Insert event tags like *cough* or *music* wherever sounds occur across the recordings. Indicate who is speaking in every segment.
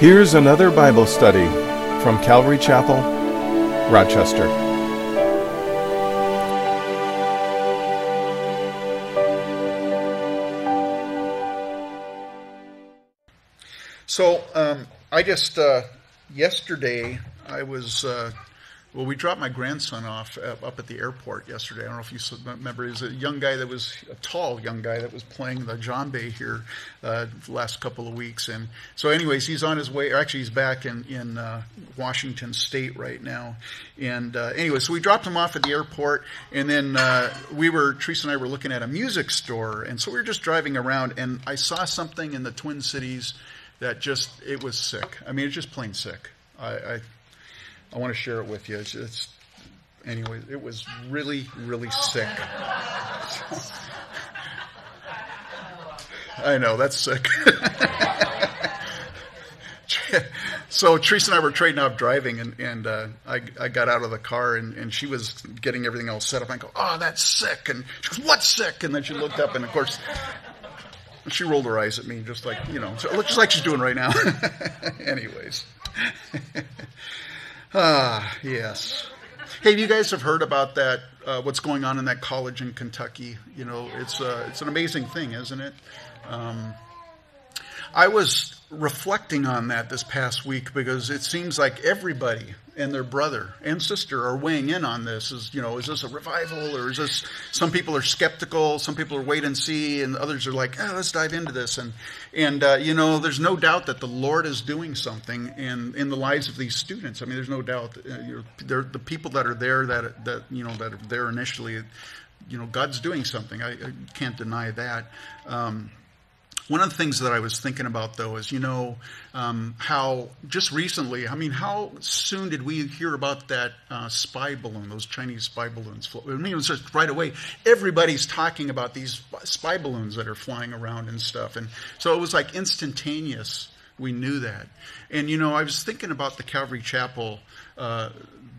Speaker 1: Here's another Bible study from Calvary Chapel, Rochester.
Speaker 2: So um, I just uh, yesterday I was uh, well, we dropped my grandson off uh, up at the airport yesterday. I don't know if you remember. He's a young guy that was a tall young guy that was playing the djembe here uh, the last couple of weeks. And so, anyways, he's on his way. Actually, he's back in in uh, Washington State right now. And uh, anyway, so we dropped him off at the airport, and then uh, we were Teresa and I were looking at a music store, and so we were just driving around, and I saw something in the Twin Cities that just it was sick. I mean, it's just plain sick. I, I I want to share it with you. It's, it's anyway, it was really, really sick. I know that's sick. *laughs* so Teresa and I were trading off driving, and, and uh, I, I got out of the car, and, and she was getting everything all set up. I go, "Oh, that's sick," and she goes, "What's sick?" And then she looked up, and of course, she rolled her eyes at me, just like you know, just like she's doing right now. *laughs* Anyways. *laughs* Ah, yes. Hey, you guys have heard about that? Uh, what's going on in that college in Kentucky? You know, it's uh, it's an amazing thing, isn't it? Um, I was reflecting on that this past week because it seems like everybody and their brother and sister are weighing in on this. Is you know, is this a revival or is this? Some people are skeptical. Some people are wait and see, and others are like, oh, let's dive into this. And and uh, you know, there's no doubt that the Lord is doing something in in the lives of these students. I mean, there's no doubt. Uh, they're, the people that are there that that you know that are there initially. You know, God's doing something. I, I can't deny that. Um, one of the things that I was thinking about, though, is you know um, how just recently, I mean, how soon did we hear about that uh, spy balloon, those Chinese spy balloons? I mean, it was just right away. Everybody's talking about these spy balloons that are flying around and stuff, and so it was like instantaneous. We knew that, and you know, I was thinking about the Calvary Chapel, uh,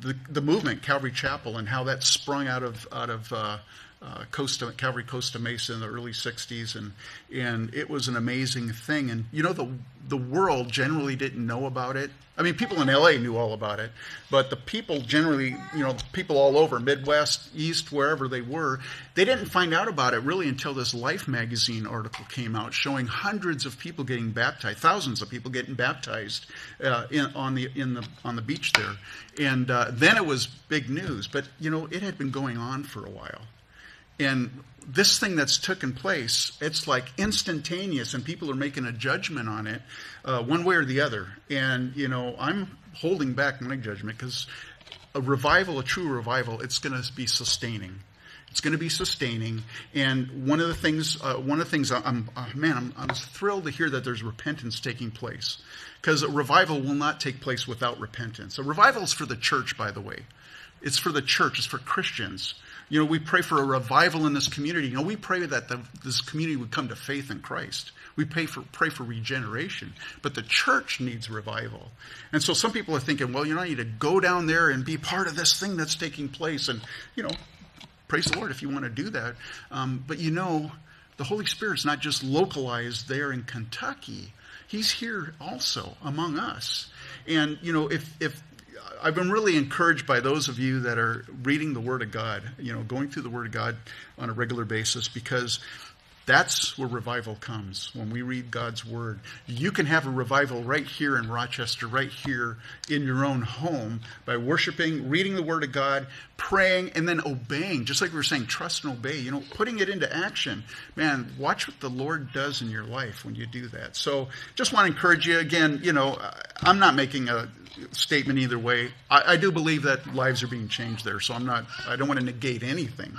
Speaker 2: the the movement, Calvary Chapel, and how that sprung out of out of uh, uh, Costa Calvary Costa Mesa in the early '60s, and and it was an amazing thing. And you know, the the world generally didn't know about it. I mean, people in LA knew all about it, but the people generally, you know, people all over Midwest, East, wherever they were, they didn't find out about it really until this Life magazine article came out showing hundreds of people getting baptized, thousands of people getting baptized uh, in, on the in the on the beach there, and uh, then it was big news. But you know, it had been going on for a while. And this thing that's taken place, it's like instantaneous, and people are making a judgment on it, uh, one way or the other. And you know, I'm holding back my judgment because a revival, a true revival, it's going to be sustaining. It's going to be sustaining. And one of the things, uh, one of the things, I'm, uh, man, I'm, I'm thrilled to hear that there's repentance taking place, because a revival will not take place without repentance. A revival is for the church, by the way. It's for the church. It's for Christians. You know, we pray for a revival in this community. You know, we pray that the, this community would come to faith in Christ. We pray for, pray for regeneration. But the church needs revival. And so some people are thinking, well, you know, I need to go down there and be part of this thing that's taking place. And, you know, praise the Lord if you want to do that. Um, but, you know, the Holy Spirit's not just localized there in Kentucky. He's here also among us. And, you know, if, if I've been really encouraged by those of you that are reading the Word of God, you know, going through the Word of God on a regular basis because that's where revival comes when we read God's Word. You can have a revival right here in Rochester, right here in your own home by worshiping, reading the Word of God, praying, and then obeying. Just like we were saying, trust and obey, you know, putting it into action. Man, watch what the Lord does in your life when you do that. So just want to encourage you again, you know, I'm not making a statement either way. I, I do believe that lives are being changed there, so I'm not, I don't want to negate anything.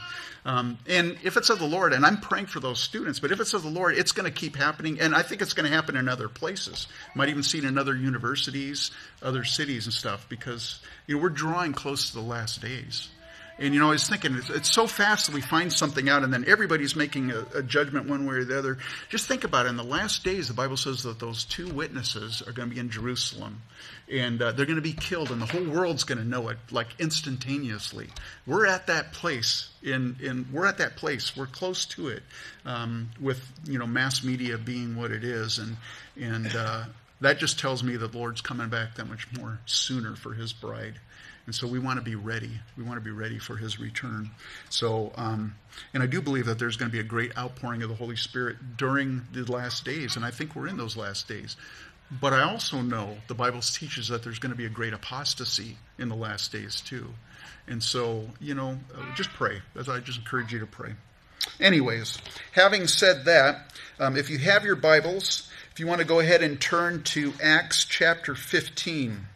Speaker 2: Um, and if it's of the Lord, and I'm praying for those students, but if it's of the Lord, it's going to keep happening. And I think it's going to happen in other places. Might even see it in other universities, other cities and stuff, because you know we're drawing close to the last days. And you know, I was thinking, it's, so fast that we find something out, and then everybody's making a, a, judgment one way or the other. Just think about it. In the last days, the Bible says that those two witnesses are going to be in Jerusalem, and uh, they're going to be killed, and the whole world's going to know it like instantaneously. We're at that place. In, in we're at that place. We're close to it, um, with you know mass media being what it is, and and uh, that just tells me that the Lord's coming back that much more sooner for his bride. And so we want to be ready. We want to be ready for his return. So, um, and I do believe that there's going to be a great outpouring of the Holy Spirit during the last days. And I think we're in those last days. But I also know the Bible teaches that there's going to be a great apostasy in the last days too. And so, you know, uh, just pray. I just encourage you to pray. Anyways, having said that, um, if you have your Bibles, if you want to go ahead and turn to Acts chapter 15.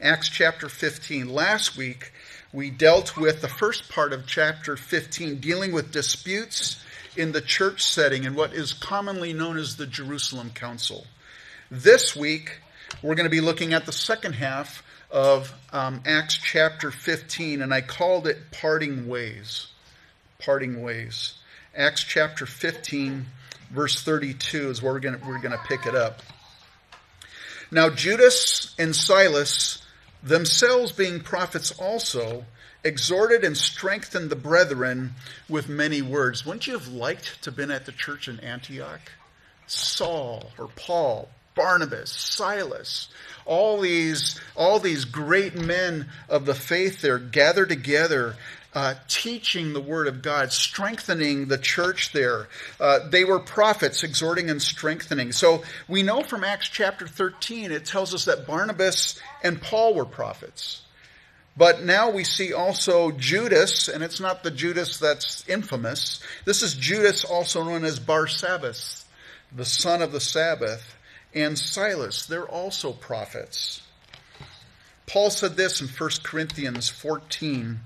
Speaker 2: Acts chapter 15. Last week, we dealt with the first part of chapter 15, dealing with disputes in the church setting and what is commonly known as the Jerusalem Council. This week, we're going to be looking at the second half of um, Acts chapter 15, and I called it Parting Ways. Parting Ways. Acts chapter 15, verse 32 is where we're going we're going to pick it up. Now, Judas and Silas, themselves being prophets also, exhorted and strengthened the brethren with many words. Wouldn't you have liked to have been at the church in Antioch? Saul or Paul, Barnabas, Silas, all these, all these great men of the faith there gathered together, uh, teaching the word of God, strengthening the church there. Uh, they were prophets, exhorting and strengthening. So we know from Acts chapter 13, it tells us that Barnabas and Paul were prophets. But now we see also Judas, and it's not the Judas that's infamous. This is Judas, also known as Barsabbas, the son of the Sabbath and Silas. They're also prophets. Paul said this in 1 Corinthians 14,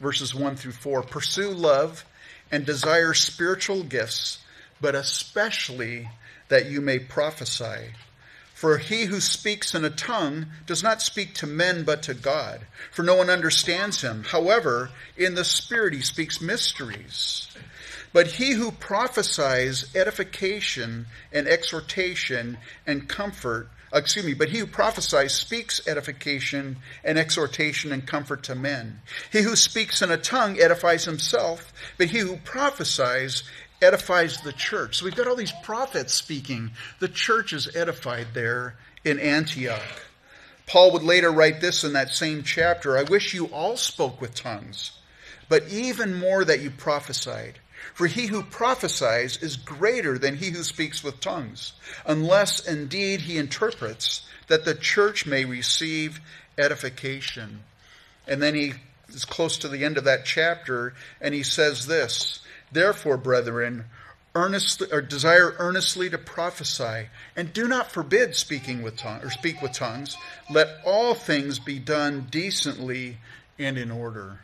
Speaker 2: verses 1 through 4 Pursue love and desire spiritual gifts, but especially that you may prophesy. For he who speaks in a tongue does not speak to men but to God, for no one understands him. However, in the Spirit he speaks mysteries. But he who prophesies edification and exhortation and comfort, uh, excuse me, but he who prophesies speaks edification and exhortation and comfort to men. He who speaks in a tongue edifies himself, but he who prophesies edifies the church. So we've got all these prophets speaking. The church is edified there in Antioch. Paul would later write this in that same chapter I wish you all spoke with tongues, but even more that you prophesied. For he who prophesies is greater than he who speaks with tongues, unless indeed he interprets, that the church may receive edification. And then he is close to the end of that chapter, and he says this Therefore, brethren, earnestly or desire earnestly to prophesy, and do not forbid speaking with tongues or speak with tongues. Let all things be done decently and in order.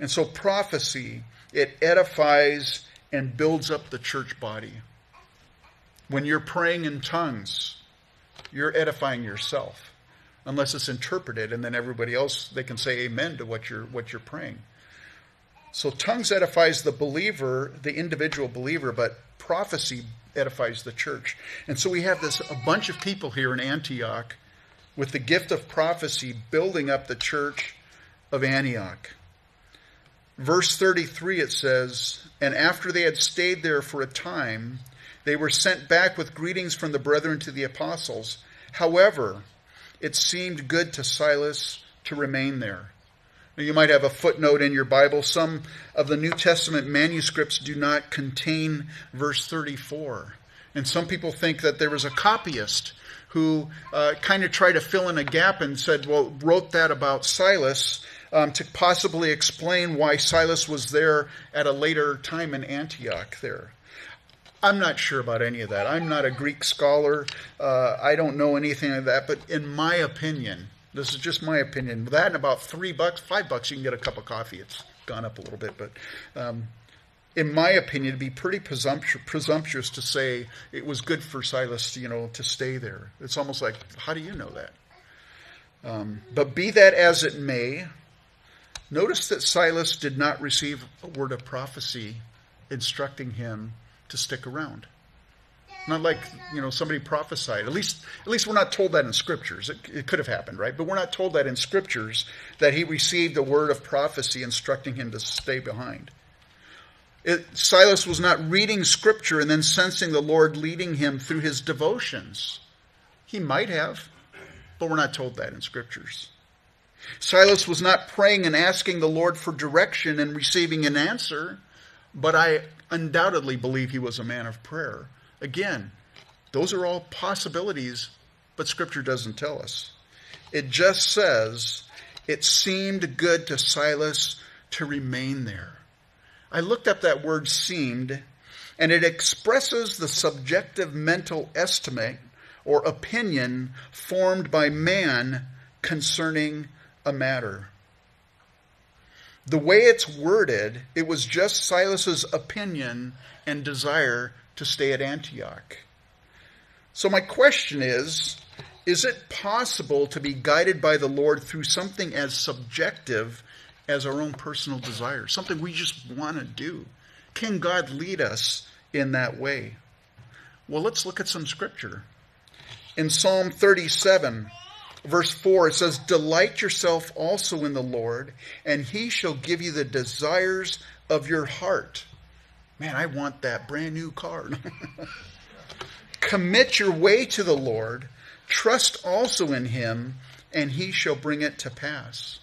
Speaker 2: And so prophecy it edifies and builds up the church body. When you're praying in tongues, you're edifying yourself, unless it's interpreted, and then everybody else they can say amen to what you're what you're praying. So tongues edifies the believer, the individual believer, but prophecy edifies the church. And so we have this a bunch of people here in Antioch with the gift of prophecy building up the church of Antioch. Verse 33 it says, And after they had stayed there for a time, they were sent back with greetings from the brethren to the apostles. However, it seemed good to Silas to remain there. Now, you might have a footnote in your Bible. Some of the New Testament manuscripts do not contain verse 34. And some people think that there was a copyist who uh, kind of tried to fill in a gap and said, well, wrote that about Silas um, to possibly explain why Silas was there at a later time in Antioch there. I'm not sure about any of that. I'm not a Greek scholar. Uh, I don't know anything of that. But in my opinion, this is just my opinion. That and about three bucks, five bucks, you can get a cup of coffee. It's gone up a little bit, but um, in my opinion, it'd be pretty presumptuous, presumptuous to say it was good for Silas, you know, to stay there. It's almost like, how do you know that? Um, but be that as it may, Notice that Silas did not receive a word of prophecy instructing him to stick around. Not like you know somebody prophesied. At least, at least we're not told that in scriptures. It, it could have happened, right? But we're not told that in scriptures that he received a word of prophecy instructing him to stay behind. It, Silas was not reading scripture and then sensing the Lord leading him through his devotions. He might have, but we're not told that in scriptures. Silas was not praying and asking the Lord for direction and receiving an answer, but I undoubtedly believe he was a man of prayer. Again, those are all possibilities, but Scripture doesn't tell us. It just says it seemed good to Silas to remain there. I looked up that word seemed, and it expresses the subjective mental estimate or opinion formed by man concerning a matter. The way it's worded, it was just Silas's opinion and desire to stay at Antioch. So my question is, is it possible to be guided by the Lord through something as subjective as our own personal desire, something we just want to do? Can God lead us in that way? Well, let's look at some scripture. In Psalm 37, verse 4, it says, Delight yourself also in the Lord, and he shall give you the desires of your heart. Man, I want that brand new car. *laughs* Commit your way to the Lord, trust also in him, and he shall bring it to pass.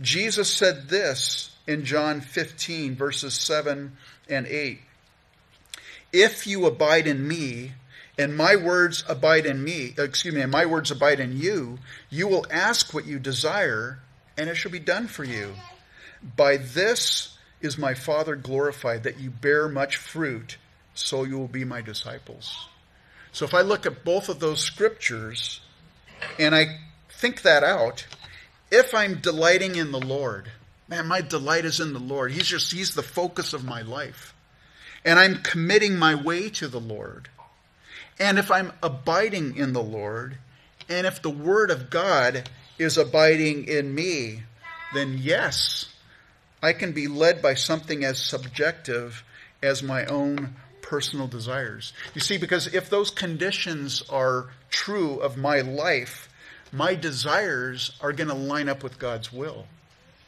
Speaker 2: Jesus said this in John 15, verses 7 and 8. If you abide in me, and my words abide in me, excuse me, and my words abide in you, you will ask what you desire, and it shall be done for you. By this is my Father glorified, that you bear much fruit, so you will be my disciples. So if I look at both of those scriptures and I think that out, if I'm delighting in the Lord, man, my delight is in the Lord. He's just, He's the focus of my life. And I'm committing my way to the Lord and if I'm abiding in the Lord, and if the Word of God is abiding in me, then yes, I can be led by something as subjective as my own personal desires. You see, because if those conditions are true of my life, my desires are going to line up with God's will.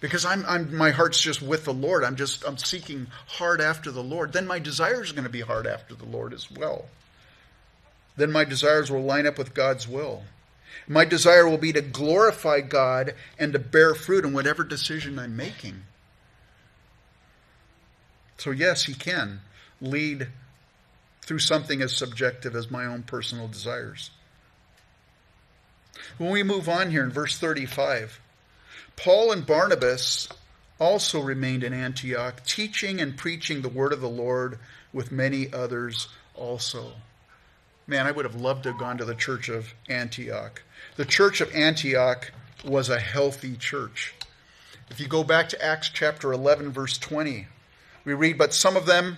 Speaker 2: Because I'm, I'm, my heart's just with the Lord. I'm just, I'm seeking hard after the Lord. Then my desires are going to be hard after the Lord as well then my desires will line up with God's will. My desire will be to glorify God and to bear fruit in whatever decision I'm making. So, yes, He can lead through something as subjective as my own personal desires. When we move on here in verse 35, Paul and Barnabas also remained in Antioch, teaching and preaching the word of the Lord with many others also. Man, I would have loved to have gone to the church of Antioch. The church of Antioch was a healthy church. If you go back to Acts chapter 11, verse 20, we read, But some of them,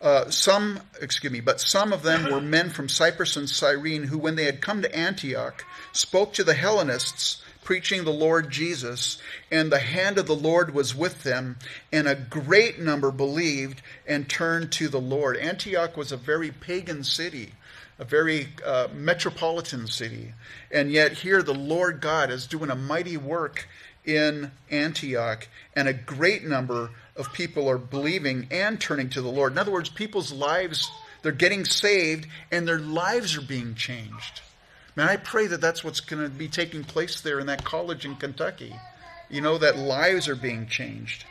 Speaker 2: uh, some, excuse me, but some of them were men from Cyprus and Cyrene who, when they had come to Antioch, spoke to the Hellenists, preaching the Lord Jesus, and the hand of the Lord was with them, and a great number believed and turned to the Lord. Antioch was a very pagan city a very uh, metropolitan city. And yet, here the Lord God is doing a mighty work in Antioch, and a great number of people are believing and turning to the Lord. In other words, people's lives, they're getting saved, and their lives are being changed. Man, I pray that that's what's going to be taking place there in that college in Kentucky. You know, that lives are being changed.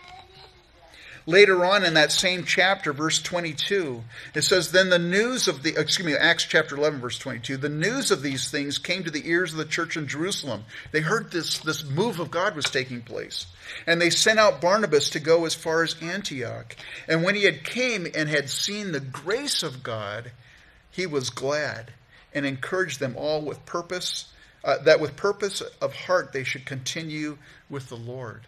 Speaker 2: Later on in that same chapter, verse 22, it says, Then the news of the, excuse me, Acts chapter 11, verse 22, the news of these things came to the ears of the church in Jerusalem. They heard this, this move of God was taking place. And they sent out Barnabas to go as far as Antioch. And when he had came and had seen the grace of God, he was glad and encouraged them all with purpose, uh, that with purpose of heart they should continue with the Lord.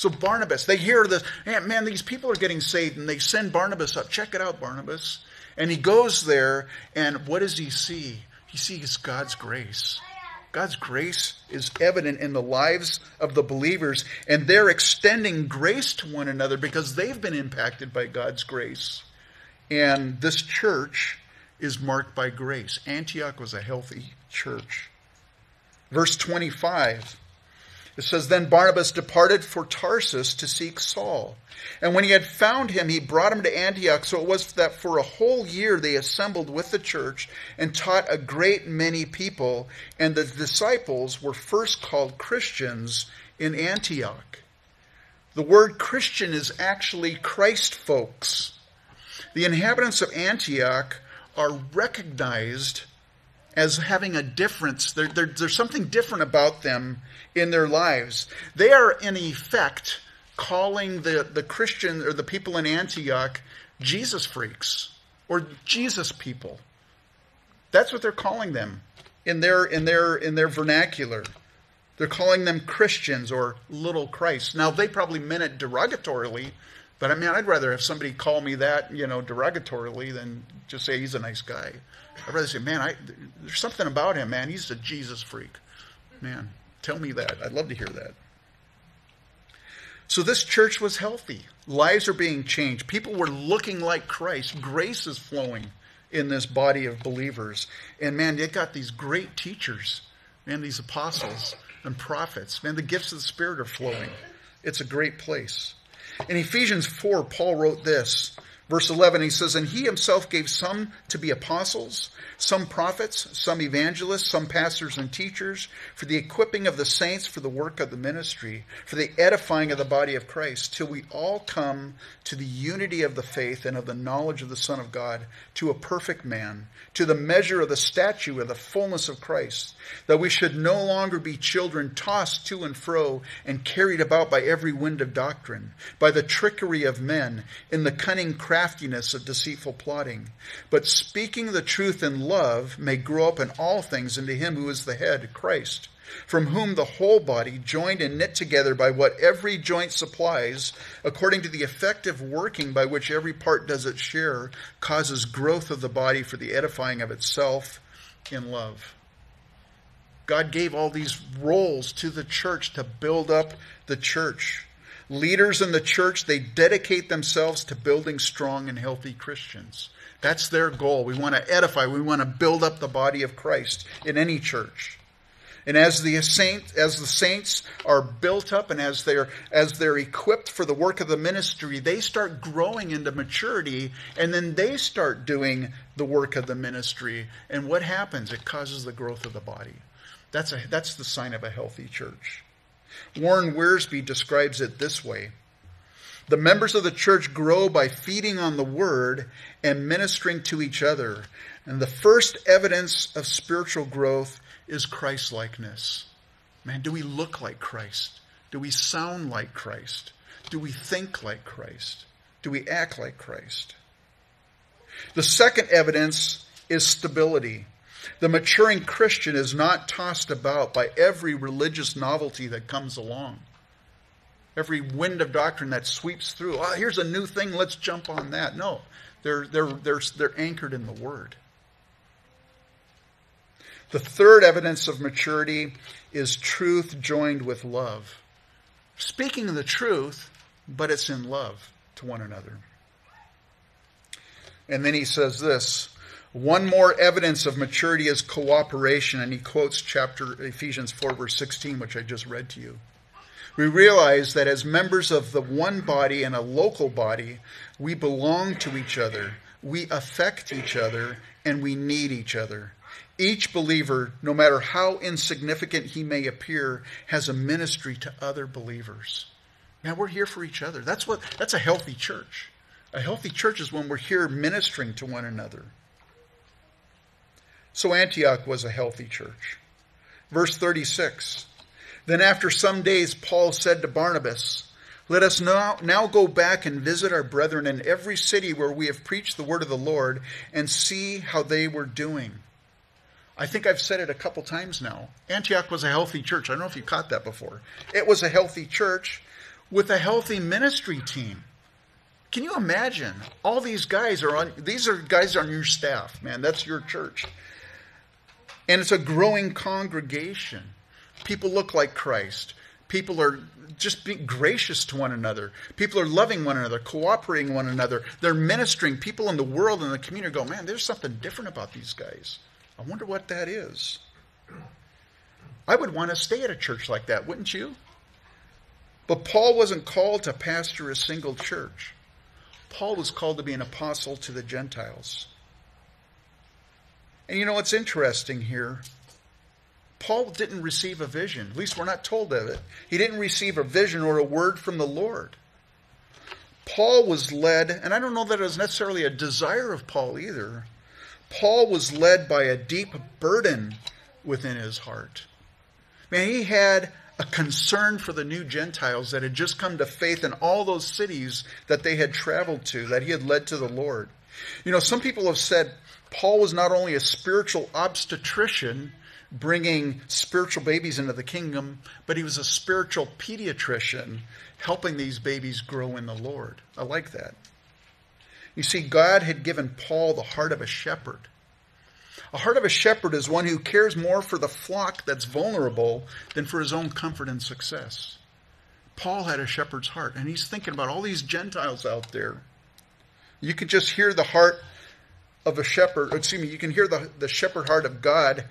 Speaker 2: So Barnabas, they hear this, man, these people are getting saved, and they send Barnabas up. Check it out, Barnabas. And he goes there, and what does he see? He sees God's grace. God's grace is evident in the lives of the believers, and they're extending grace to one another because they've been impacted by God's grace. And this church is marked by grace. Antioch was a healthy church. Verse 25 It says, Then Barnabas departed for Tarsus to seek Saul. And when he had found him, he brought him to Antioch. So it was that for a whole year they assembled with the church and taught a great many people. And the disciples were first called Christians in Antioch. The word Christian is actually Christ folks. The inhabitants of Antioch are recognized as having a difference. There, there, there's something different about them in their lives. They are, in effect, calling the, the Christian or the people in Antioch Jesus freaks or Jesus people. That's what they're calling them in their, in their, in their vernacular. They're calling them Christians or little Christ. Now, they probably meant it derogatorily, but I mean, I'd rather have somebody call me that, you know, derogatorily than just say he's a nice guy. I'd rather say, man, I, there's something about him, man. He's a Jesus freak. Man, tell me that. I'd love to hear that. So this church was healthy. Lives are being changed. People were looking like Christ. Grace is flowing in this body of believers. And man, they got these great teachers, man, these apostles and prophets. Man, the gifts of the Spirit are flowing. It's a great place. In Ephesians 4, Paul wrote this Verse 11, he says, And he himself gave some to be apostles, some prophets, some evangelists, some pastors and teachers, for the equipping of the saints for the work of the ministry, for the edifying of the body of Christ, till we all come to the unity of the faith and of the knowledge of the Son of God, to a perfect man, to the measure of the stature of the fullness of Christ, that we should no longer be children tossed to and fro and carried about by every wind of doctrine, by the trickery of men, in the cunning craftiness of deceitful plotting, but speaking the truth in love may grow up in all things into him who is the head, Christ from whom the whole body, joined and knit together by what every joint supplies, according to the effective working by which every part does its share, causes growth of the body for the edifying of itself in love. God gave all these roles to the church to build up the church. Leaders in the church, they dedicate themselves to building strong and healthy Christians. That's their goal. We want to edify, we want to build up the body of Christ in any church. And as the saint, as the saints are built up and as they're as they're equipped for the work of the ministry, they start growing into maturity and then they start doing the work of the ministry. And what happens? It causes the growth of the body. That's a that's the sign of a healthy church. Warren Wiersbe describes it this way. The members of the church grow by feeding on the word and ministering to each other. And the first evidence of spiritual growth is Christ likeness. Man, do we look like Christ? Do we sound like Christ? Do we think like Christ? Do we act like Christ? The second evidence is stability. The maturing Christian is not tossed about by every religious novelty that comes along, every wind of doctrine that sweeps through. Oh, here's a new thing, let's jump on that. No, they're, they're, they're, they're anchored in the Word. The third evidence of maturity is truth joined with love. Speaking the truth, but it's in love to one another. And then he says this one more evidence of maturity is cooperation, and he quotes chapter Ephesians 4, verse 16, which I just read to you. We realize that as members of the one body and a local body, we belong to each other, we affect each other, and we need each other. Each believer, no matter how insignificant he may appear, has a ministry to other believers. Now we're here for each other. That's what that's a healthy church. A healthy church is when we're here ministering to one another. So Antioch was a healthy church. Verse 36. Then after some days Paul said to Barnabas, let us now, now go back and visit our brethren in every city where we have preached the word of the Lord and see how they were doing. I think I've said it a couple times now. Antioch was a healthy church. I don't know if you caught that before. It was a healthy church with a healthy ministry team. Can you imagine? All these guys are on these are guys on your staff, man. That's your church. And it's a growing congregation. People look like Christ. People are just being gracious to one another. People are loving one another, cooperating one another. They're ministering. People in the world and the community go, man, there's something different about these guys. I wonder what that is. I would want to stay at a church like that, wouldn't you? But Paul wasn't called to pastor a single church. Paul was called to be an apostle to the Gentiles. And you know what's interesting here? Paul didn't receive a vision. At least we're not told of it. He didn't receive a vision or a word from the Lord. Paul was led, and I don't know that it was necessarily a desire of Paul either. Paul was led by a deep burden within his heart. Man, he had a concern for the new Gentiles that had just come to faith in all those cities that they had traveled to, that he had led to the Lord. You know, some people have said Paul was not only a spiritual obstetrician, bringing spiritual babies into the kingdom, but he was a spiritual pediatrician, helping these babies grow in the Lord. I like that. You see, God had given Paul the heart of a shepherd. A heart of a shepherd is one who cares more for the flock that's vulnerable than for his own comfort and success. Paul had a shepherd's heart, and he's thinking about all these Gentiles out there. You could just hear the heart of a shepherd, excuse me, you can hear the, the shepherd heart of God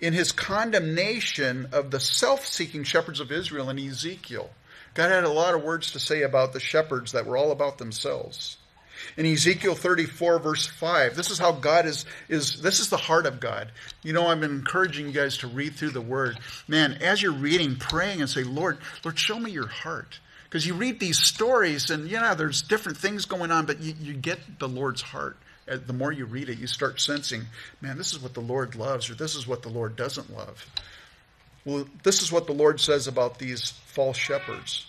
Speaker 2: in his condemnation of the self seeking shepherds of Israel in Ezekiel. God had a lot of words to say about the shepherds that were all about themselves. In Ezekiel 34, verse 5, this is how God is, is this is the heart of God. You know, been encouraging you guys to read through the word. Man, as you're reading, praying and say, Lord, Lord, show me your heart. Because you read these stories and yeah, there's different things going on, but you, you get the Lord's heart. Uh, the more you read it, you start sensing, man, this is what the Lord loves, or this is what the Lord doesn't love. Well, this is what the Lord says about these false shepherds.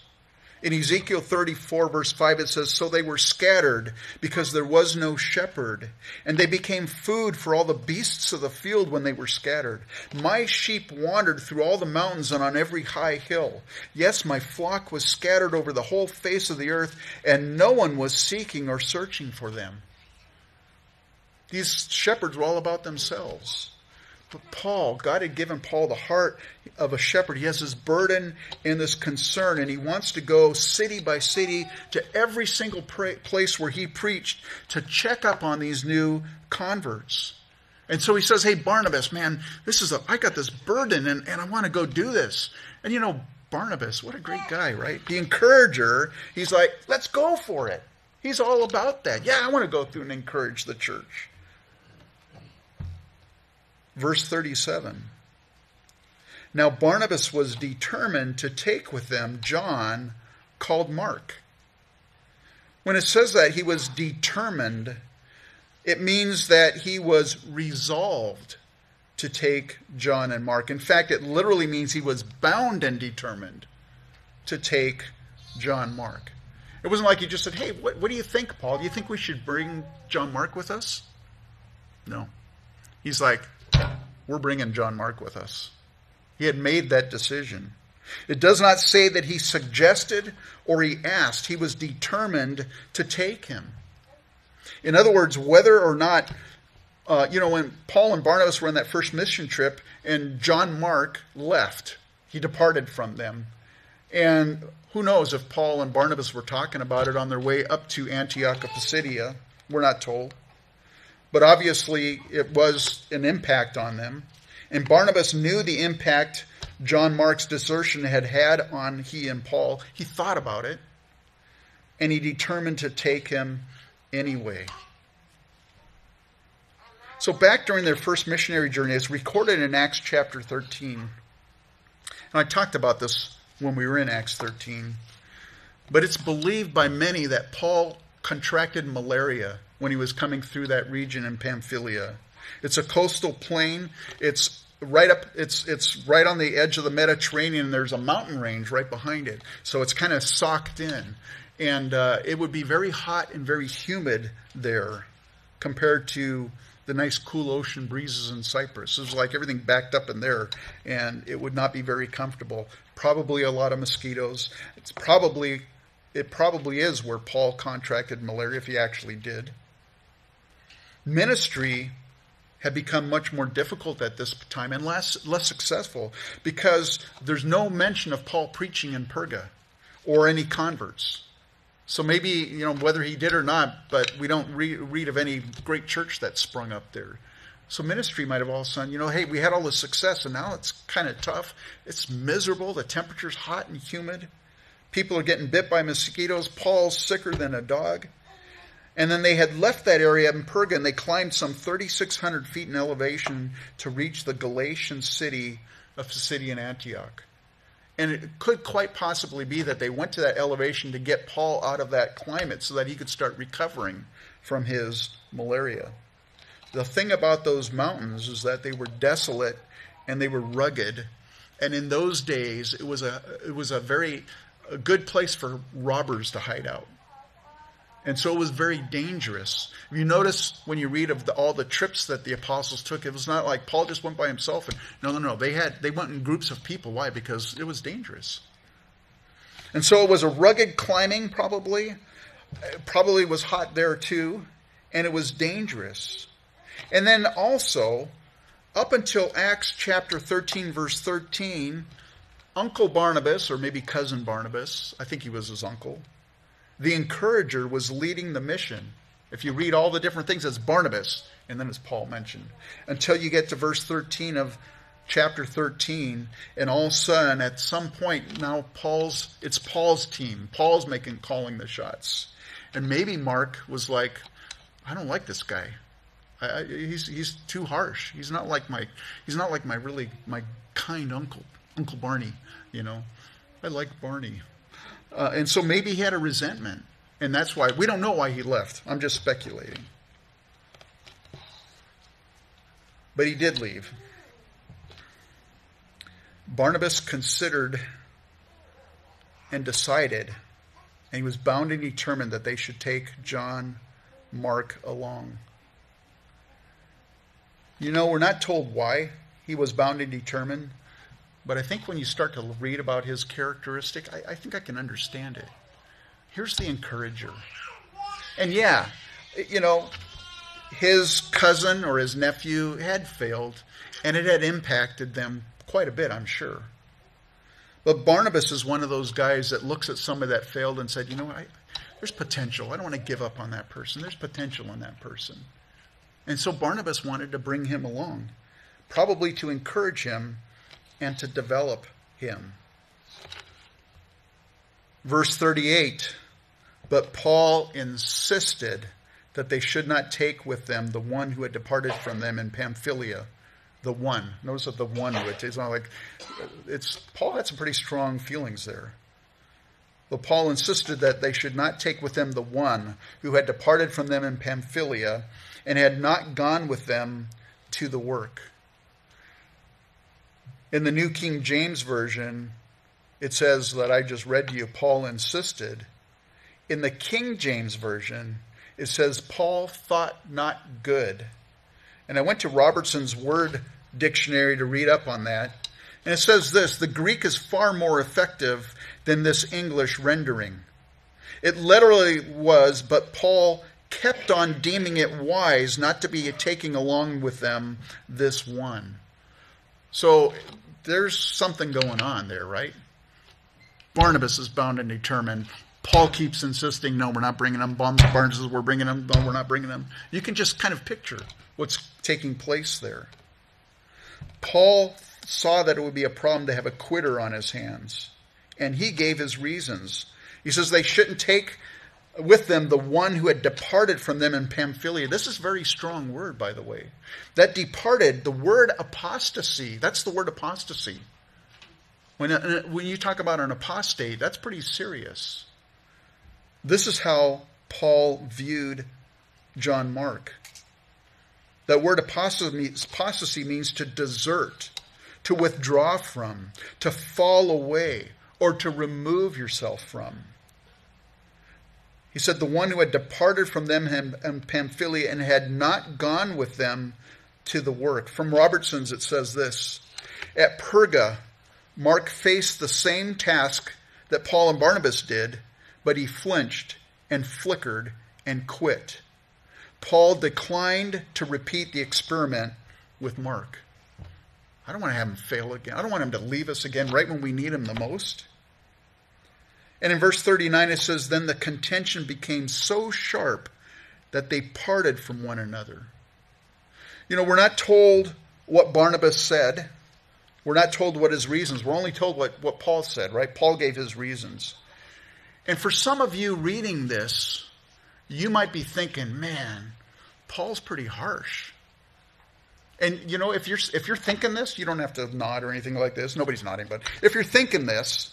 Speaker 2: In Ezekiel 34, verse 5, it says, So they were scattered because there was no shepherd, and they became food for all the beasts of the field when they were scattered. My sheep wandered through all the mountains and on every high hill. Yes, my flock was scattered over the whole face of the earth, and no one was seeking or searching for them. These shepherds were all about themselves. But Paul, God had given Paul the heart of a shepherd. He has this burden and this concern, and he wants to go city by city to every single place where he preached to check up on these new converts. And so he says, Hey, Barnabas, man, this is a, I got this burden and, and I want to go do this. And you know, Barnabas, what a great guy, right? The encourager, he's like, let's go for it. He's all about that. Yeah, I want to go through and encourage the church. Verse 37. Now Barnabas was determined to take with them John, called Mark. When it says that he was determined, it means that he was resolved to take John and Mark. In fact, it literally means he was bound and determined to take John Mark. It wasn't like he just said, Hey, what, what do you think, Paul? Do you think we should bring John Mark with us? No. He's like, we're bringing John Mark with us. He had made that decision. It does not say that he suggested or he asked. He was determined to take him. In other words, whether or not, uh, you know, when Paul and Barnabas were on that first mission trip and John Mark left, he departed from them. And who knows if Paul and Barnabas were talking about it on their way up to Antioch of Pisidia. We're not told but obviously it was an impact on them. And Barnabas knew the impact John Mark's desertion had had on he and Paul. He thought about it, and he determined to take him anyway. So, back during their first missionary journey, it's recorded in Acts chapter 13. And I talked about this when we were in Acts 13. But it's believed by many that Paul contracted malaria when he was coming through that region in Pamphylia. It's a coastal plain. It's right up it's it's right on the edge of the Mediterranean. There's a mountain range right behind it, so it's kind of socked in, and uh, it would be very hot and very humid there, compared to the nice cool ocean breezes in Cyprus. It was like everything backed up in there, and it would not be very comfortable. Probably a lot of mosquitoes. It's probably it probably is where Paul contracted malaria if he actually did ministry had become much more difficult at this time and less less successful because there's no mention of Paul preaching in Perga or any converts. So maybe you know whether he did or not, but we don't re- read of any great church that sprung up there. So ministry might have all of a sudden, you know, hey, we had all this success and now it's kind of tough. It's miserable. The temperature's hot and humid. People are getting bit by mosquitoes. Paul's sicker than a dog. And then they had left that area in Perga and they climbed some 3,600 feet in elevation to reach the Galatian city of Pisidian Antioch. And it could quite possibly be that they went to that elevation to get Paul out of that climate so that he could start recovering from his malaria. The thing about those mountains is that they were desolate and they were rugged. And in those days, it was a, it was a very a good place for robbers to hide out. And so it was very dangerous. If you notice when you read of the, all the trips that the apostles took, it was not like Paul just went by himself. And no, no, no. They had they went in groups of people. Why? Because it was dangerous. And so it was a rugged climbing, probably. It probably was hot there too, and it was dangerous. And then also, up until Acts chapter 13, verse 13, Uncle Barnabas, or maybe cousin Barnabas, I think he was his uncle, the encourager was leading the mission. If you read all the different things, it's Barnabas, and then it's Paul mentioned. Until you get to verse 13 of chapter 13, and all of a sudden, at some point, now Paul's it's Paul's team. Paul's making calling the shots. And maybe Mark was like, I don't like this guy. I, I, he's he's too harsh. He's not like my he's not like my really my kind uncle, Uncle Barney. You know, I like Barney. Uh, and so maybe he had a resentment. And that's why we don't know why he left. I'm just speculating. But he did leave. Barnabas considered and decided, and he was bound and determined that they should take John Mark along. You know, we're not told why he was bound and determined. But I think when you start to read about his characteristic, I, I think I can understand it. Here's the encourager. And yeah, you know, his cousin or his nephew had failed, and it had impacted them quite a bit, I'm sure. But Barnabas is one of those guys that looks at somebody that failed and said, you know, I, there's potential. I don't want to give up on that person. There's potential in that person. And so Barnabas wanted to bring him along, probably to encourage him and to develop him. Verse 38 But Paul insisted that they should not take with them the one who had departed from them in Pamphylia. The one. Notice that the one, which is not like it's Paul had some pretty strong feelings there. But Paul insisted that they should not take with them the one who had departed from them in Pamphylia and had not gone with them to the work. In the New King James Version, it says that I just read to you, Paul insisted. In the King James Version, it says Paul thought not good. And I went to Robertson's Word Dictionary to read up on that. And it says this the Greek is far more effective than this English rendering. It literally was, but Paul kept on deeming it wise not to be taking along with them this one. So there's something going on there, right? Barnabas is bound and determined. Paul keeps insisting, no, we're not bringing them. Barnabas says, we're bringing them. No, we're not bringing them. You can just kind of picture what's taking place there. Paul saw that it would be a problem to have a quitter on his hands, and he gave his reasons. He says they shouldn't take with them the one who had departed from them in Pamphylia. This is very strong word, by the way. That departed, the word apostasy, that's the word apostasy. When, uh, when you talk about an apostate, that's pretty serious. This is how Paul viewed John Mark. That word apostasy means to desert, to withdraw from, to fall away, or to remove yourself from. He said, The one who had departed from them in um, Pamphylia and had not gone with them to the work. From Robertson's, it says this At Perga, Mark faced the same task that Paul and Barnabas did, but he flinched and flickered and quit. Paul declined to repeat the experiment with Mark. I don't want to have him fail again. I don't want him to leave us again right when we need him the most. And in verse 39, it says, Then the contention became so sharp that they parted from one another. You know, we're not told what Barnabas said. We're not told what his reasons. We're only told what, what Paul said, right? Paul gave his reasons. And for some of you reading this, you might be thinking, man, Paul's pretty harsh. And you know, if you're if you're thinking this, you don't have to nod or anything like this. Nobody's nodding, but if you're thinking this,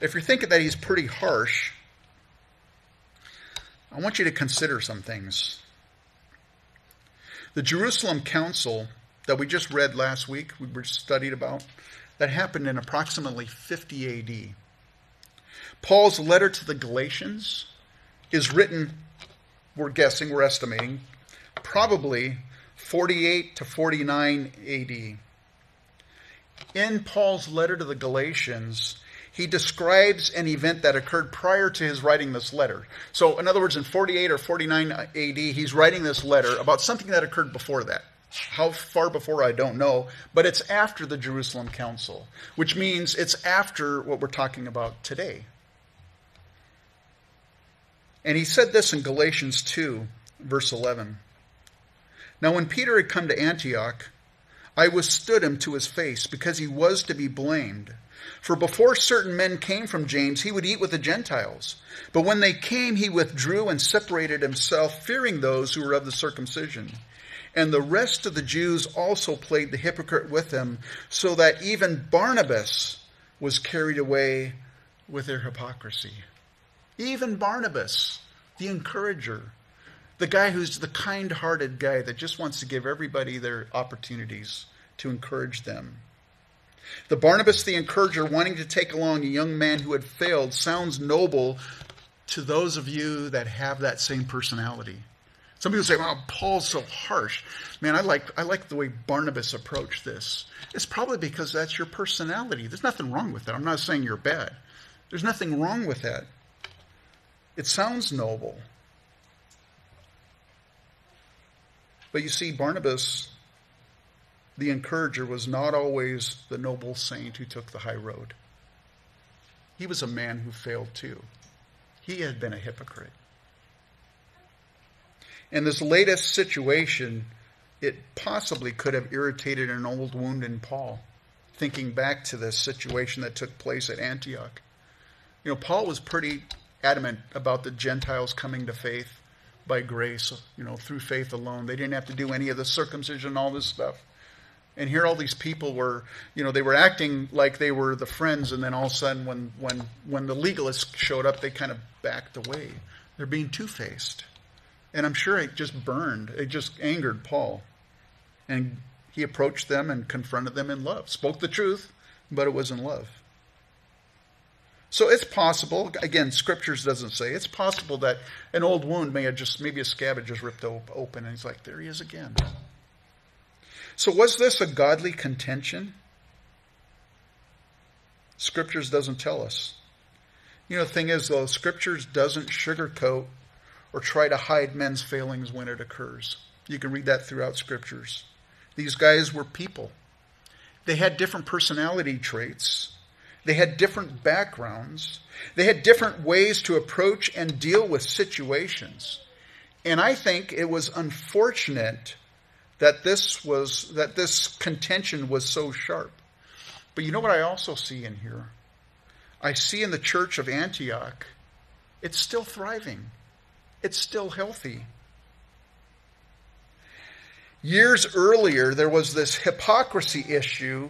Speaker 2: if you're thinking that he's pretty harsh, I want you to consider some things. The Jerusalem Council that we just read last week, we were studied about, that happened in approximately 50 AD. Paul's letter to the Galatians is written, we're guessing, we're estimating, probably 48 to 49 AD. In Paul's letter to the Galatians, he describes an event that occurred prior to his writing this letter. So, in other words, in 48 or 49 AD, he's writing this letter about something that occurred before that. How far before, I don't know, but it's after the Jerusalem Council, which means it's after what we're talking about today. And he said this in Galatians 2, verse 11. Now, when Peter had come to Antioch, I withstood him to his face because he was to be blamed. For before certain men came from James, he would eat with the Gentiles. But when they came, he withdrew and separated himself, fearing those who were of the circumcision. And the rest of the Jews also played the hypocrite with him, so that even Barnabas was carried away with their hypocrisy. Even Barnabas, the encourager, the guy who's the kind hearted guy that just wants to give everybody their opportunities to encourage them. The Barnabas the encourager wanting to take along a young man who had failed sounds noble to those of you that have that same personality. Some people say, "Wow, Paul's so harsh." Man, I like I like the way Barnabas approached this. It's probably because that's your personality. There's nothing wrong with that. I'm not saying you're bad. There's nothing wrong with that. It sounds noble. But you see, Barnabas the encourager was not always the noble saint who took the high road. He was a man who failed too. He had been a hypocrite. In this latest situation, it possibly could have irritated an old wound in Paul, thinking back to this situation that took place at Antioch. You know, Paul was pretty adamant about the Gentiles coming to faith by grace, you know, through faith alone. They didn't have to do any of the circumcision, all this stuff. And here all these people were, you know, they were acting like they were the friends, and then all of a sudden, when when when the legalists showed up, they kind of backed away. They're being two faced, and I'm sure it just burned. It just angered Paul, and he approached them and confronted them in love, spoke the truth, but it was in love. So it's possible, again, scriptures doesn't say, it's possible that an old wound may have just, maybe a scab had just ripped open, and he's like, there he is again. So was this a godly contention? Scriptures doesn't tell us. You know, the thing is, though, Scriptures doesn't sugarcoat or try to hide men's failings when it occurs. You can read that throughout Scriptures. These guys were people. They had different personality traits. They had different backgrounds. They had different ways to approach and deal with situations. And I think it was unfortunate that this was that this contention was so sharp. But you know what I also see in here? I see in the church of Antioch, it's still thriving. It's still healthy. Years earlier, there was this hypocrisy issue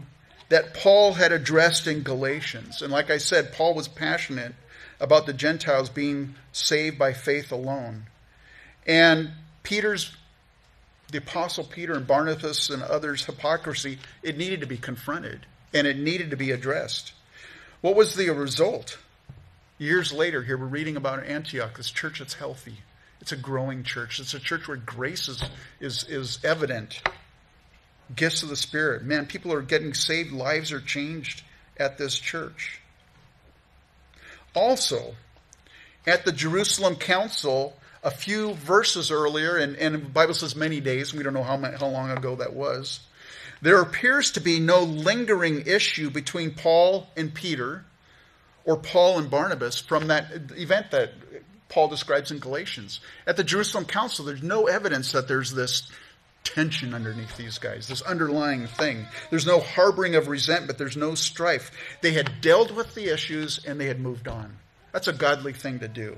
Speaker 2: that Paul had addressed in Galatians. And like I said, Paul was passionate about the Gentiles being saved by faith alone. And Peter's the Apostle Peter and Barnabas and others' hypocrisy, it needed to be confronted and it needed to be addressed. What was the result? Years later, here we're reading about Antioch, this church that's healthy. It's a growing church. It's a church where grace is, is, is evident. Gifts of the Spirit. Man, people are getting saved, lives are changed at this church. Also, at the Jerusalem Council, a few verses earlier, and, and the Bible says many days, we don't know how, how long ago that was, there appears to be no lingering issue between Paul and Peter or Paul and Barnabas from that event that Paul describes in Galatians. At the Jerusalem Council, there's no evidence that there's this tension underneath these guys, this underlying thing. There's no harboring of resentment, there's no strife. They had dealt with the issues and they had moved on. That's a godly thing to do.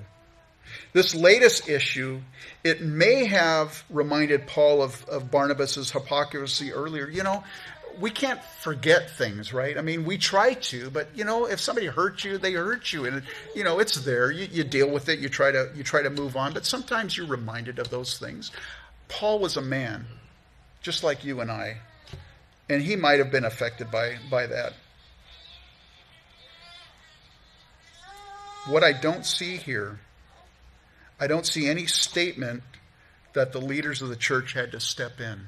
Speaker 2: This latest issue, it may have reminded Paul of, of Barnabas' hypocrisy earlier. You know, we can't forget things, right? I mean, we try to, but you know, if somebody hurts you, they hurt you, and you know, it's there. You, you deal with it. You try to you try to move on, but sometimes you're reminded of those things. Paul was a man, just like you and I, and he might have been affected by by that. What I don't see here, I don't see any statement that the leaders of the church had to step in.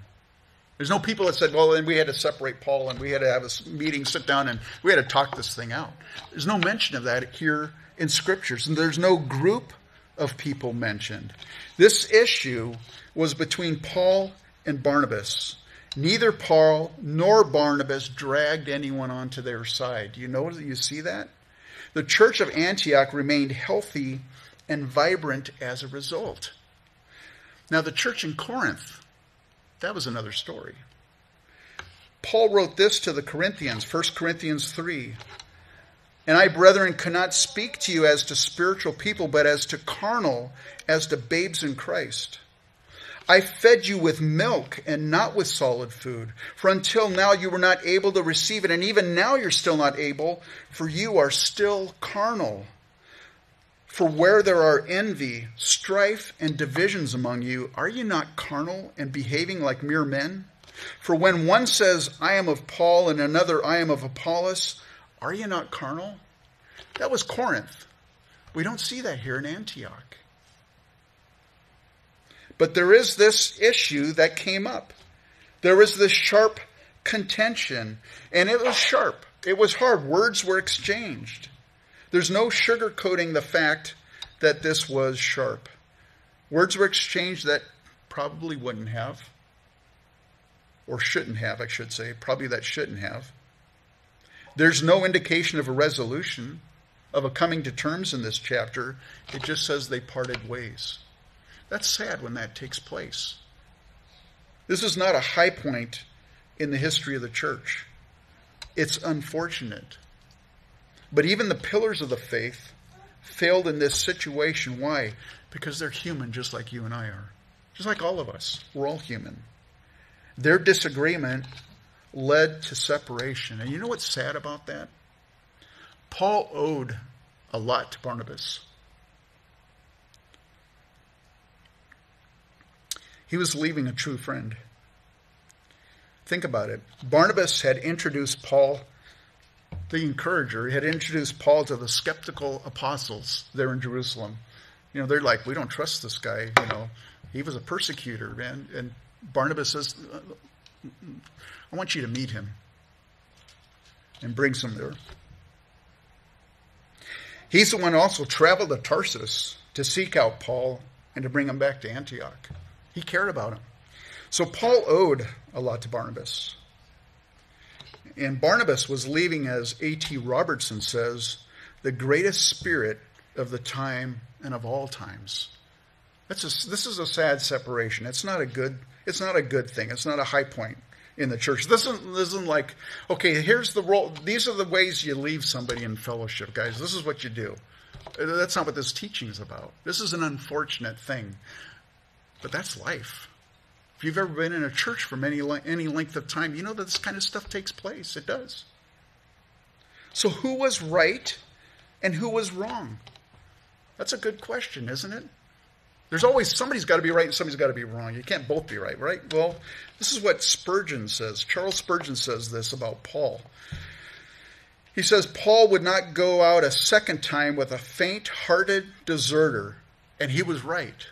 Speaker 2: There's no people that said, well, then we had to separate Paul and we had to have a meeting, sit down, and we had to talk this thing out. There's no mention of that here in scriptures, and there's no group of people mentioned. This issue was between Paul and Barnabas. Neither Paul nor Barnabas dragged anyone onto their side. Do you know that you see that? The church of Antioch remained healthy and vibrant as a result. Now, the church in Corinth that was another story. Paul wrote this to the Corinthians, 1 Corinthians 3. And I, brethren, cannot speak to you as to spiritual people, but as to carnal, as to babes in Christ. I fed you with milk and not with solid food, for until now you were not able to receive it, and even now you're still not able, for you are still carnal. For where there are envy, strife, and divisions among you, are you not carnal and behaving like mere men? For when one says, I am of Paul, and another, I am of Apollos, are you not carnal? That was Corinth. We don't see that here in Antioch. But there is this issue that came up. There was this sharp contention, and it was sharp. It was hard. Words were exchanged. There's no sugarcoating the fact that this was sharp. Words were exchanged that probably wouldn't have, or shouldn't have, I should say. Probably that shouldn't have. There's no indication of a resolution, of a coming to terms in this chapter. It just says they parted ways. That's sad when that takes place. This is not a high point in the history of the church. It's unfortunate. But even the pillars of the faith failed in this situation. Why? Because they're human just like you and I are. Just like all of us. We're all human. Their disagreement led to separation. And you know what's sad about that? Paul owed a lot to Barnabas. He was leaving a true friend. Think about it. Barnabas had introduced Paul the encourager, had introduced Paul to the skeptical apostles there in Jerusalem. You know, they're like, we don't trust this guy. You know, he was a persecutor, man. And Barnabas says, I want you to meet him and bring some there. He's the one also traveled to Tarsus to seek out Paul and to bring him back to Antioch. He cared about him. So Paul owed a lot to Barnabas. And Barnabas was leaving, as A.T. Robertson says, the greatest spirit of the time and of all times. That's a, this is a sad separation. It's not a good. It's not a good thing. It's not a high point in the church. This isn't, this isn't like, okay, here's the role. These are the ways you leave somebody in fellowship, guys. This is what you do. That's not what this teaching is about. This is an unfortunate thing, but that's life. If you've ever been in a church for any, any length of time, you know that this kind of stuff takes place. It does. So, who was right and who was wrong? That's a good question, isn't it? There's always somebody's got to be right and somebody's got to be wrong. You can't both be right, right? Well, this is what Spurgeon says. Charles Spurgeon says this about Paul. He says Paul would not go out a second time with a faint hearted deserter, and he was right.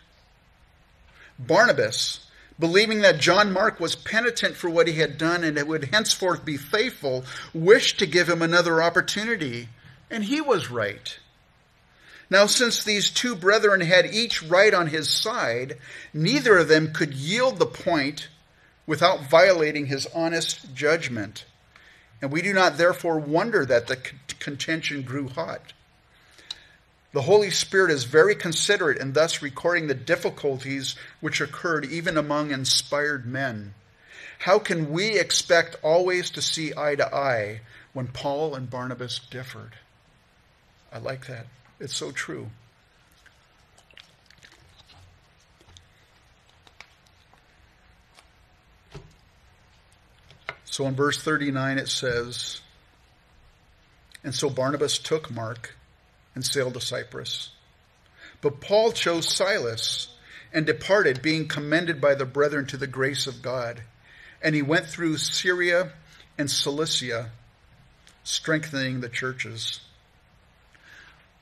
Speaker 2: Barnabas believing that John Mark was penitent for what he had done and would henceforth be faithful, wished to give him another opportunity. And he was right. Now, since these two brethren had each right on his side, neither of them could yield the point without violating his honest judgment. And we do not therefore wonder that the contention grew hot. The Holy Spirit is very considerate in thus recording the difficulties which occurred even among inspired men. How can we expect always to see eye to eye when Paul and Barnabas differed? I like that. It's so true. So in verse 39 it says, And so Barnabas took Mark and sailed to Cyprus. But Paul chose Silas and departed, being commended by the brethren to the grace of God. And he went through Syria and Cilicia, strengthening the churches.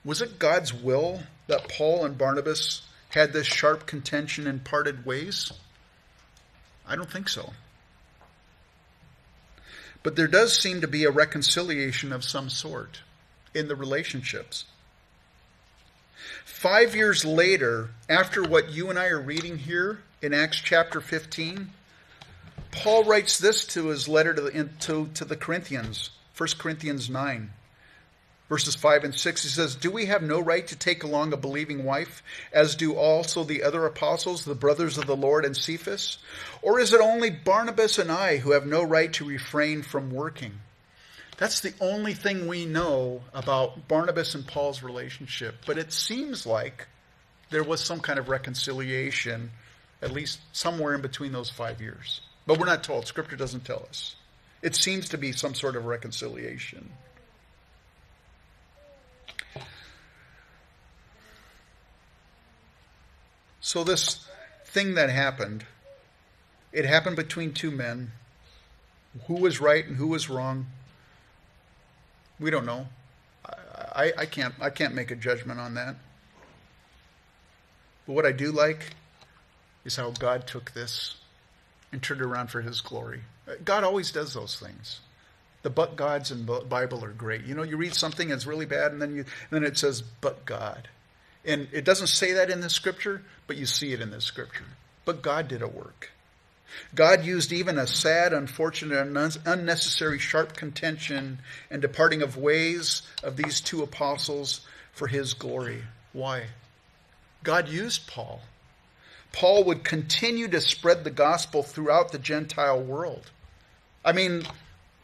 Speaker 2: Was it God's will that Paul and Barnabas had this sharp contention and parted ways? I don't think so. But there does seem to be a reconciliation of some sort in the relationships. Five years later, after what you and I are reading here in Acts chapter 15, Paul writes this to his letter to the, to, to the Corinthians, 1 Corinthians 9 verses 5 and 6 he says do we have no right to take along a believing wife as do also the other apostles the brothers of the lord and cephas? Or is it only barnabas and i who have no right to refrain from working that's the only thing we know about barnabas and paul's relationship but it seems like there was some kind of reconciliation at least somewhere in between those five years but we're not told scripture doesn't tell us it seems to be some sort of reconciliation So, this thing that happened, it happened between two men. Who was right and who was wrong? We don't know. I, I, can't, I can't make a judgment on that. But what I do like is how God took this and turned it around for his glory. God always does those things. The but gods in the Bible are great. You know, you read something that's really bad, and then you then it says but God. And it doesn't say that in the scripture, but you see it in the scripture. But God did a work. God used even a sad, unfortunate, and unnecessary sharp contention and departing of ways of these two apostles for his glory. Why? God used Paul. Paul would continue to spread the gospel throughout the Gentile world. I mean,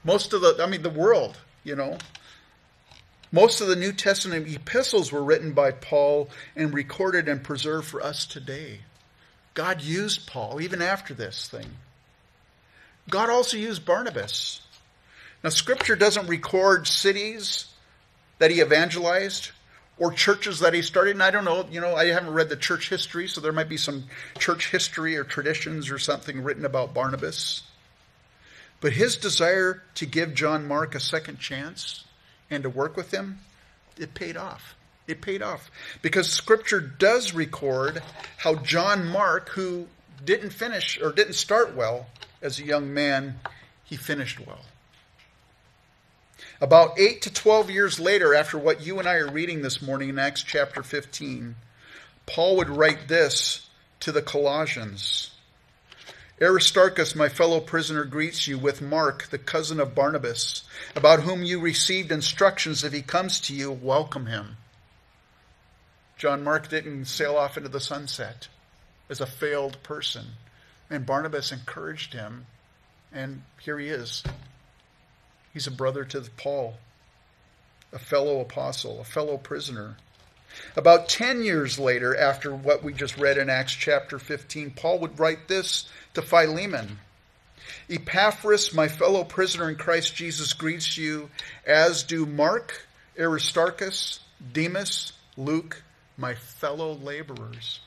Speaker 2: most of the, I mean, the world, you know. Most of the New Testament epistles were written by Paul and recorded and preserved for us today. God used Paul even after this thing. God also used Barnabas. Now, Scripture doesn't record cities that he evangelized or churches that he started. And I don't know, you know, I haven't read the church history, so there might be some church history or traditions or something written about Barnabas. But his desire to give John Mark a second chance and to work with him, it paid off. It paid off. Because scripture does record how John Mark, who didn't finish or didn't start well as a young man, he finished well. About 8 to 12 years later, after what you and I are reading this morning in Acts chapter 15, Paul would write this to the Colossians Aristarchus, my fellow prisoner, greets you with Mark, the cousin of Barnabas, about whom you received instructions. If he comes to you, welcome him. John Mark didn't sail off into the sunset as a failed person. And Barnabas encouraged him, and here he is. He's a brother to Paul, a fellow apostle, a fellow prisoner. About 10 years later, after what we just read in Acts chapter 15, Paul would write this to Philemon Epaphras, my fellow prisoner in Christ Jesus, greets you, as do Mark, Aristarchus, Demas, Luke, my fellow laborers.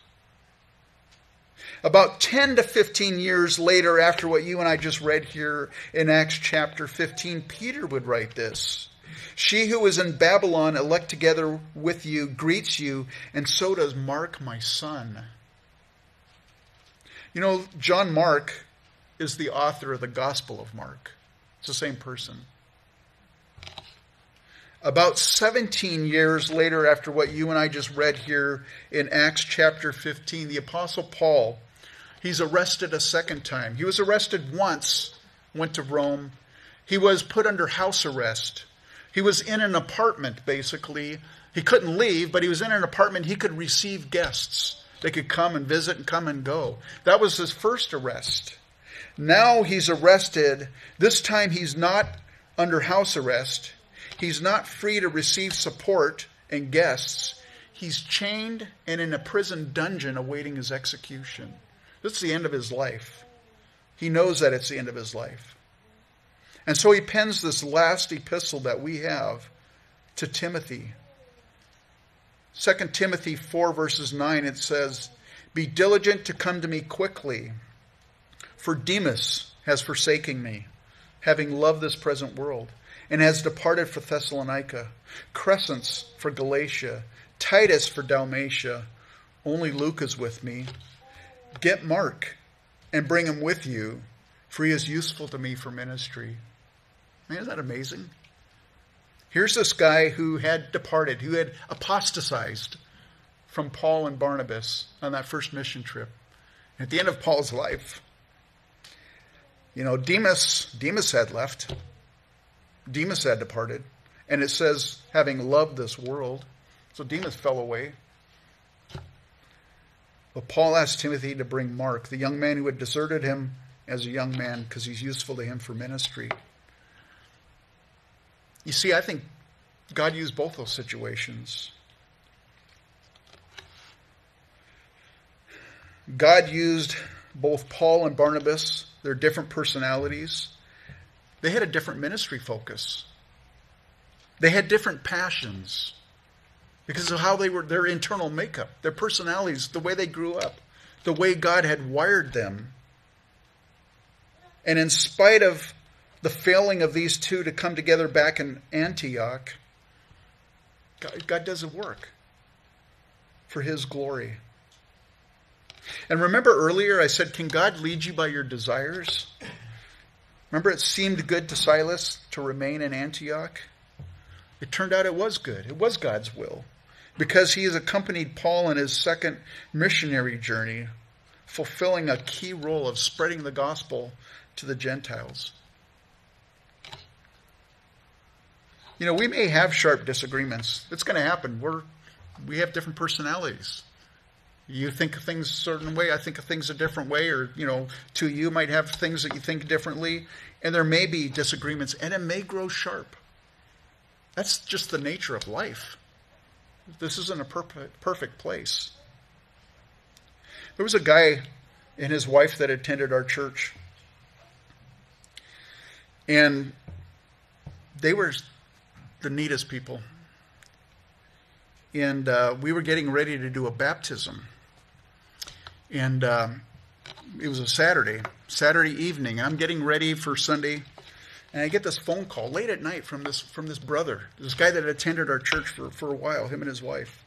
Speaker 2: About 10 to 15 years later, after what you and I just read here in Acts chapter 15, Peter would write this. She who is in Babylon, elect together with you, greets you, and so does Mark, my son. You know, John Mark is the author of the Gospel of Mark. It's the same person. About 17 years later, after what you and I just read here in Acts chapter 15, the Apostle Paul, he's arrested a second time. He was arrested once, went to Rome. He was put under house arrest he was in an apartment, basically. He couldn't leave, but he was in an apartment. He could receive guests. They could come and visit and come and go. That was his first arrest. Now he's arrested. This time he's not under house arrest. He's not free to receive support and guests, he's chained and in a prison dungeon awaiting his execution. This is the end of his life. He knows that it's the end of his life. And so he pens this last epistle that we have to Timothy. 2 Timothy 4, verses 9, it says, Be diligent to come to me quickly, for Demas has forsaken me, having loved this present world, and has departed for Thessalonica, Crescens for Galatia, Titus for Dalmatia. Only Luke is with me. Get Mark and bring him with you, for he is useful to me for ministry. Man, isn't that amazing? Here's this guy who had departed, who had apostatized from Paul and Barnabas on that first mission trip. At the end of Paul's life, you know, Demas, Demas had left. Demas had departed. And it says, having loved this world. So Demas fell away. But Paul asked Timothy to bring Mark, the young man who had deserted him as a young man because he's useful to him for ministry. You see, I think God used both those situations. God used both Paul and Barnabas, their different personalities. They had a different ministry focus. They had different passions because of how they were, their internal makeup, their personalities, the way they grew up, the way God had wired them. And in spite of the failing of these two to come together back in Antioch, God, God does a work for His glory. And remember earlier I said, Can God lead you by your desires? Remember it seemed good to Silas to remain in Antioch? It turned out it was good. It was God's will because he has accompanied Paul in his second missionary journey, fulfilling a key role of spreading the gospel to the Gentiles. You know, we may have sharp disagreements. It's going to happen. We're we have different personalities. You think of things a certain way, I think of things a different way, or you know, to you might have things that you think differently, and there may be disagreements, and it may grow sharp. That's just the nature of life. This isn't a perfect, perfect place. There was a guy and his wife that attended our church. And they were the neatest people. And uh, we were getting ready to do a baptism. And um, it was a Saturday, Saturday evening. I'm getting ready for Sunday and I get this phone call late at night from this from this brother, this guy that attended our church for, for a while, him and his wife.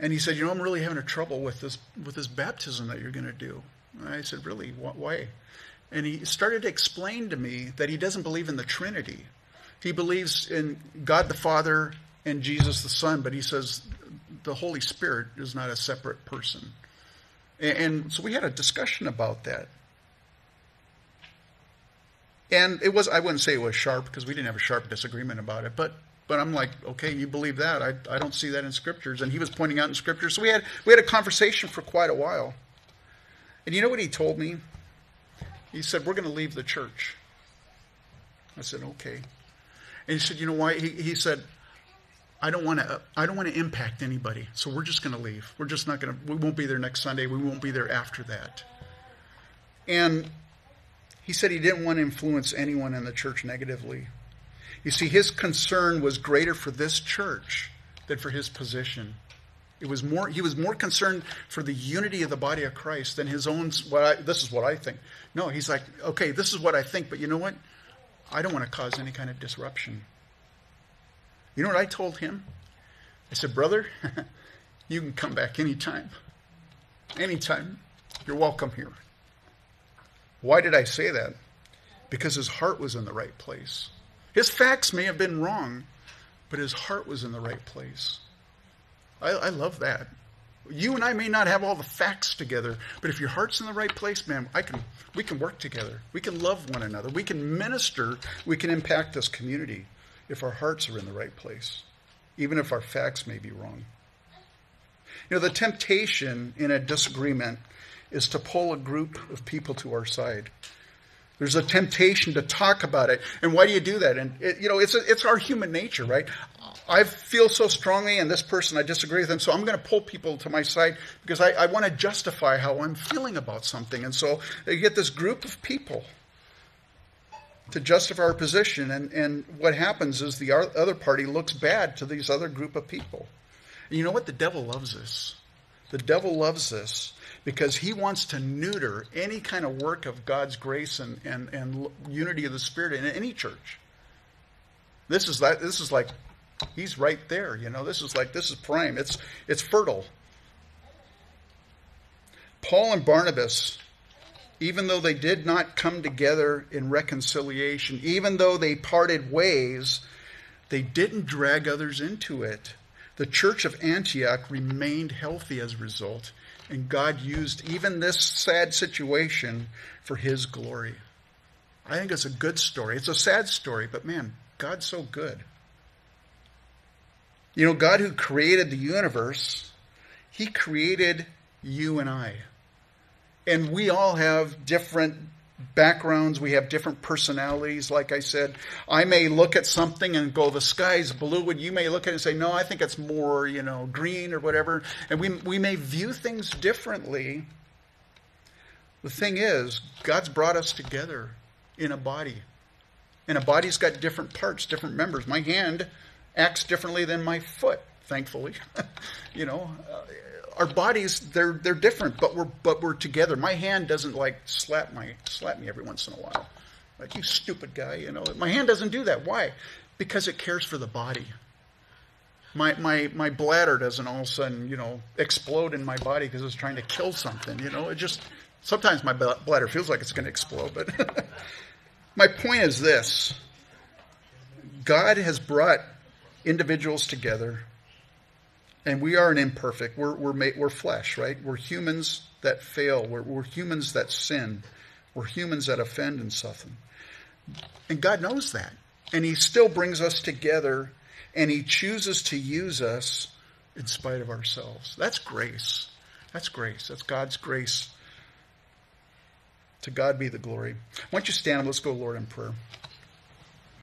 Speaker 2: And he said, "You know, I'm really having a trouble with this with this baptism that you're going to do." And I said, "Really? Why?" And he started to explain to me that he doesn't believe in the Trinity. He believes in God the Father and Jesus the Son, but he says the Holy Spirit is not a separate person. And so we had a discussion about that. And it was, I wouldn't say it was sharp because we didn't have a sharp disagreement about it, but but I'm like, okay, you believe that? I, I don't see that in scriptures. And he was pointing out in scriptures. So we had we had a conversation for quite a while. And you know what he told me? He said, We're going to leave the church. I said, Okay. And he said, You know why? He, he said, I don't want to. I don't want to impact anybody, so we're just going to leave. We're just not going to. We won't be there next Sunday. We won't be there after that. And he said he didn't want to influence anyone in the church negatively. You see, his concern was greater for this church than for his position. It was more. He was more concerned for the unity of the body of Christ than his own. What I, this is what I think. No, he's like, okay, this is what I think, but you know what? I don't want to cause any kind of disruption. You know what I told him? I said, brother, *laughs* you can come back anytime. Anytime. You're welcome here. Why did I say that? Because his heart was in the right place. His facts may have been wrong, but his heart was in the right place. I, I love that. You and I may not have all the facts together, but if your heart's in the right place, man, I can we can work together. We can love one another. We can minister. We can impact this community if our hearts are in the right place, even if our facts may be wrong. You know, the temptation in a disagreement is to pull a group of people to our side. There's a temptation to talk about it. And why do you do that? And, it, you know, it's, a, it's our human nature, right? I feel so strongly, and this person, I disagree with them, so I'm going to pull people to my side because I, I want to justify how I'm feeling about something. And so you get this group of people to justify our position, and, and what happens is the other party looks bad to these other group of people. And you know what? The devil loves this. The devil loves this because he wants to neuter any kind of work of God's grace and, and, and unity of the Spirit in any church. This is that this is like he's right there, you know. This is like this is prime. It's it's fertile. Paul and Barnabas, even though they did not come together in reconciliation, even though they parted ways, they didn't drag others into it. The church of Antioch remained healthy as a result, and God used even this sad situation for his glory. I think it's a good story. It's a sad story, but man, God's so good. You know, God who created the universe, he created you and I. And we all have different backgrounds, we have different personalities. Like I said, I may look at something and go, the sky's blue, and you may look at it and say, no, I think it's more, you know, green or whatever. And we, we may view things differently. The thing is, God's brought us together in a body. And a body's got different parts, different members. My hand acts differently than my foot, thankfully. *laughs* you know, uh, our bodies they're they're different, but we're but we're together. My hand doesn't like slap my slap me every once in a while. Like you stupid guy, you know. My hand doesn't do that. Why? Because it cares for the body. My my my bladder doesn't all of a sudden, you know, explode in my body because it's trying to kill something, you know. It just sometimes my bladder feels like it's going to explode, but *laughs* my point is this. God has brought individuals together and we are an imperfect. We're, we're, made, we're flesh, right? We're humans that fail. We're, we're humans that sin. We're humans that offend and suffer. And God knows that. And He still brings us together and He chooses to use us in spite of ourselves. That's grace. That's grace. That's God's grace. To God be the glory. Why don't you stand and let's go, Lord, in prayer.